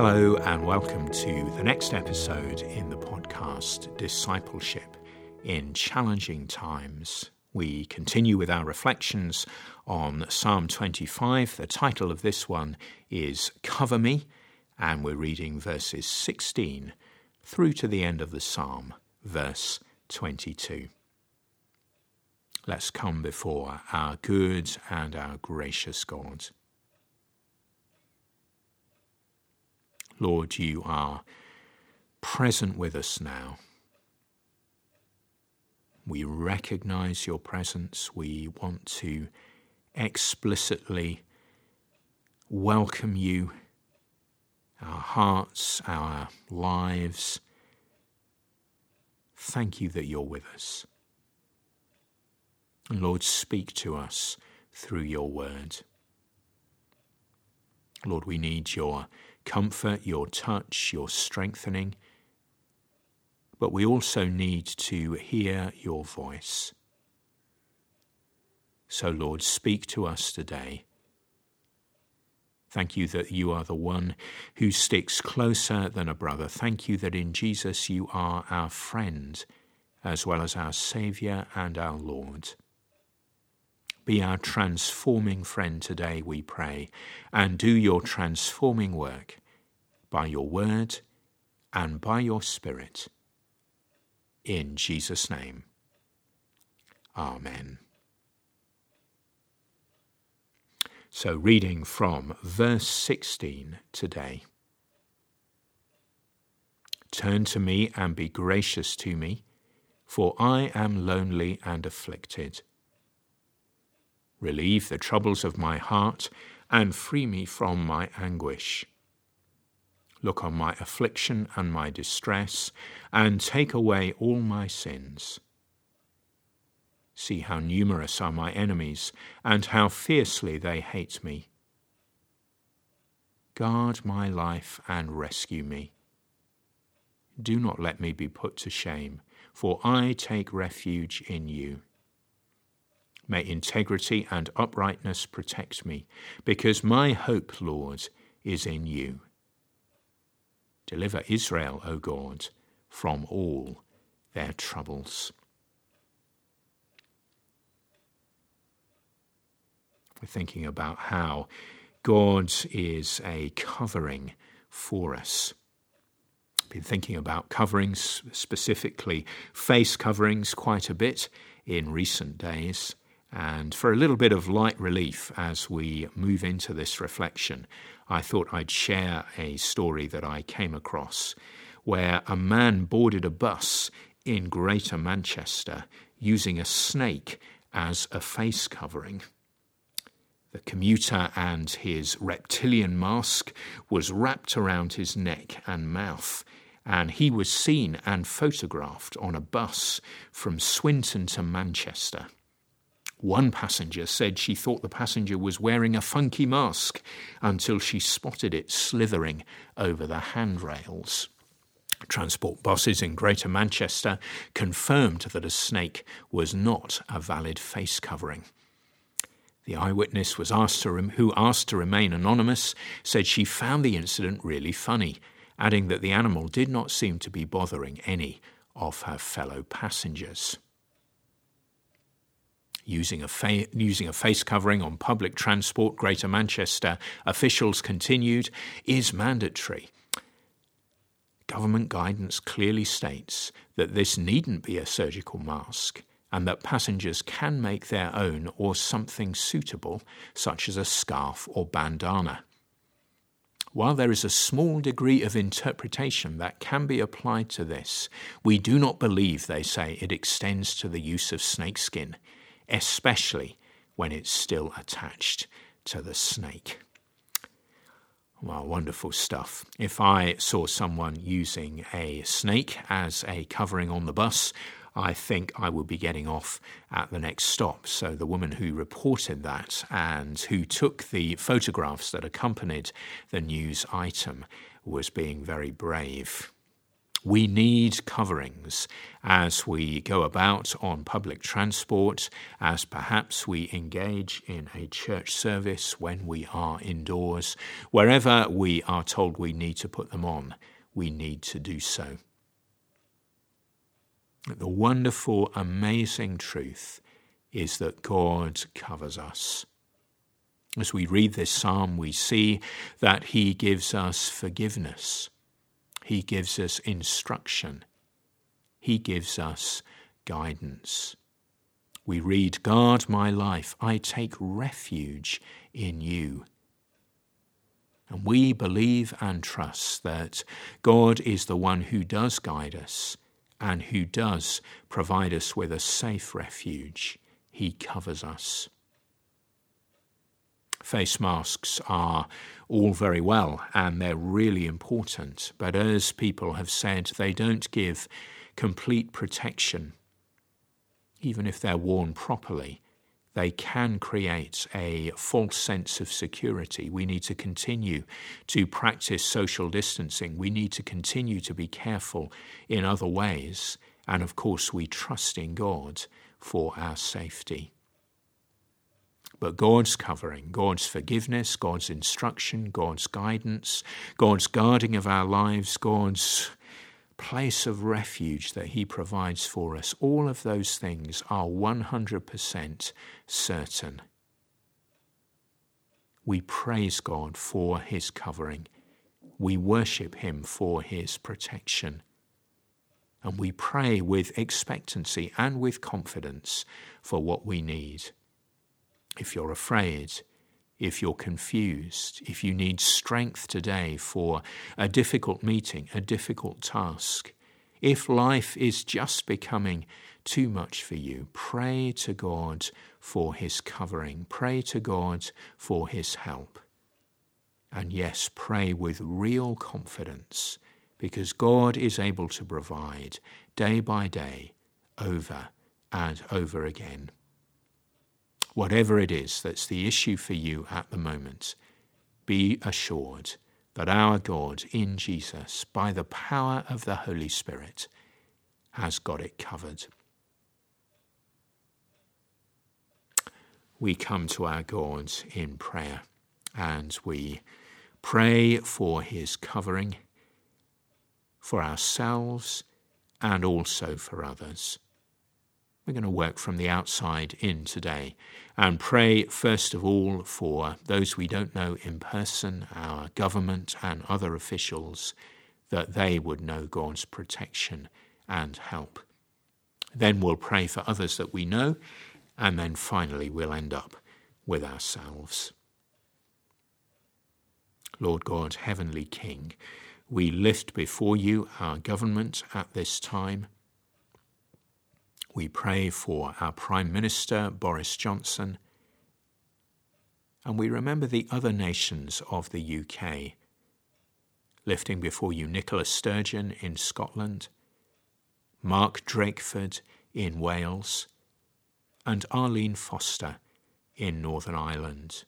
Hello, and welcome to the next episode in the podcast Discipleship in Challenging Times. We continue with our reflections on Psalm 25. The title of this one is Cover Me, and we're reading verses 16 through to the end of the psalm, verse 22. Let's come before our good and our gracious God. Lord, you are present with us now. We recognize your presence. We want to explicitly welcome you, our hearts, our lives. Thank you that you're with us. And Lord, speak to us through your word. Lord, we need your comfort, your touch, your strengthening. But we also need to hear your voice. So, Lord, speak to us today. Thank you that you are the one who sticks closer than a brother. Thank you that in Jesus you are our friend as well as our Saviour and our Lord. Be our transforming friend today, we pray, and do your transforming work by your word and by your Spirit. In Jesus' name. Amen. So, reading from verse 16 today. Turn to me and be gracious to me, for I am lonely and afflicted. Relieve the troubles of my heart, and free me from my anguish. Look on my affliction and my distress, and take away all my sins. See how numerous are my enemies, and how fiercely they hate me. Guard my life and rescue me. Do not let me be put to shame, for I take refuge in you. May integrity and uprightness protect me, because my hope, Lord, is in you. Deliver Israel, O God, from all their troubles. We're thinking about how God is a covering for us. Been thinking about coverings, specifically face coverings, quite a bit in recent days. And for a little bit of light relief as we move into this reflection, I thought I'd share a story that I came across where a man boarded a bus in Greater Manchester using a snake as a face covering. The commuter and his reptilian mask was wrapped around his neck and mouth, and he was seen and photographed on a bus from Swinton to Manchester. One passenger said she thought the passenger was wearing a funky mask until she spotted it slithering over the handrails. Transport buses in Greater Manchester confirmed that a snake was not a valid face covering. The eyewitness was asked to rem- who asked to remain anonymous said she found the incident really funny, adding that the animal did not seem to be bothering any of her fellow passengers using a, fa- using a face covering on public transport, Greater Manchester, officials continued, is mandatory. Government guidance clearly states that this needn't be a surgical mask and that passengers can make their own or something suitable, such as a scarf or bandana. While there is a small degree of interpretation that can be applied to this, we do not believe, they say, it extends to the use of snakeskin especially when it's still attached to the snake. Well, wonderful stuff. If I saw someone using a snake as a covering on the bus, I think I would be getting off at the next stop. So, the woman who reported that and who took the photographs that accompanied the news item was being very brave. We need coverings as we go about on public transport, as perhaps we engage in a church service when we are indoors. Wherever we are told we need to put them on, we need to do so. The wonderful, amazing truth is that God covers us. As we read this psalm, we see that He gives us forgiveness he gives us instruction. He gives us guidance. We read, Guard my life, I take refuge in you. And we believe and trust that God is the one who does guide us and who does provide us with a safe refuge. He covers us. Face masks are all very well and they're really important, but as people have said, they don't give complete protection. Even if they're worn properly, they can create a false sense of security. We need to continue to practice social distancing. We need to continue to be careful in other ways. And of course, we trust in God for our safety. But God's covering, God's forgiveness, God's instruction, God's guidance, God's guarding of our lives, God's place of refuge that He provides for us, all of those things are 100% certain. We praise God for His covering. We worship Him for His protection. And we pray with expectancy and with confidence for what we need if you're afraid, if you're confused, if you need strength today for a difficult meeting, a difficult task, if life is just becoming too much for you, pray to God for His covering, pray to God for His help. And yes, pray with real confidence because God is able to provide day by day, over and over again whatever it is that's the issue for you at the moment, be assured that our God in Jesus, by the power of the Holy Spirit, has got it covered. We come to our God in prayer and we pray for his covering for ourselves and also for others. We're going to work from the outside in today and pray, first of all, for those we don't know in person, our government and other officials, that they would know God's protection and help. Then we'll pray for others that we know, and then finally we'll end up with ourselves. Lord God, Heavenly King, we lift before you our government at this time. We pray for our Prime Minister, Boris Johnson, and we remember the other nations of the UK, lifting before you Nicola Sturgeon in Scotland, Mark Drakeford in Wales, and Arlene Foster in Northern Ireland.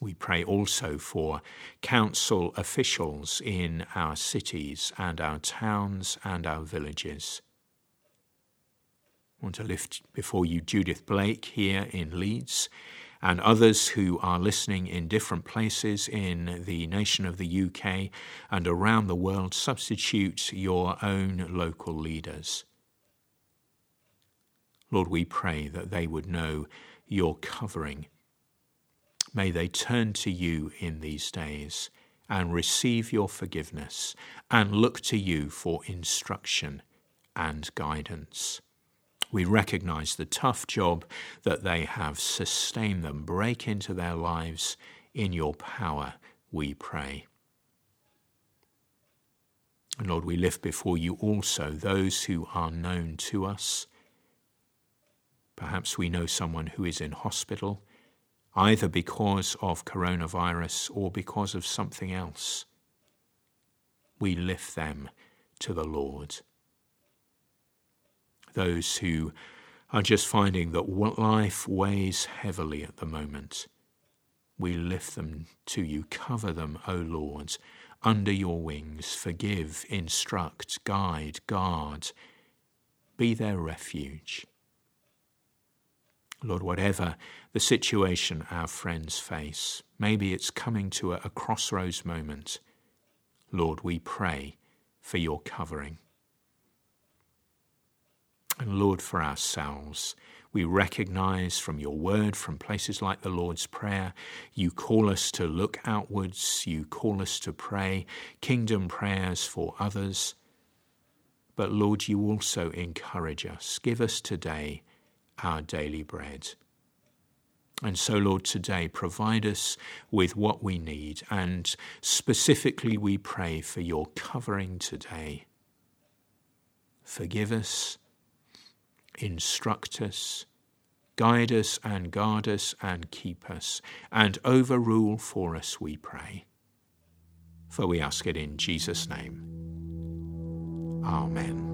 We pray also for council officials in our cities and our towns and our villages. I want to lift before you Judith Blake here in Leeds and others who are listening in different places in the nation of the UK and around the world. Substitute your own local leaders. Lord, we pray that they would know your covering May they turn to you in these days and receive your forgiveness and look to you for instruction and guidance. We recognize the tough job that they have. Sustain them, break into their lives in your power, we pray. And Lord, we lift before you also those who are known to us. Perhaps we know someone who is in hospital either because of coronavirus or because of something else. We lift them to the Lord. Those who are just finding that life weighs heavily at the moment, we lift them to you. Cover them, O Lord, under your wings. Forgive, instruct, guide, guard. Be their refuge. Lord, whatever the situation our friends face, maybe it's coming to a, a crossroads moment. Lord, we pray for your covering. And Lord, for ourselves, we recognize from your word, from places like the Lord's Prayer, you call us to look outwards, you call us to pray kingdom prayers for others. But Lord, you also encourage us. Give us today our daily bread. And so, Lord, today provide us with what we need. And specifically, we pray for your covering today. Forgive us, instruct us, guide us, and guard us, and keep us, and overrule for us, we pray. For we ask it in Jesus' name. Amen.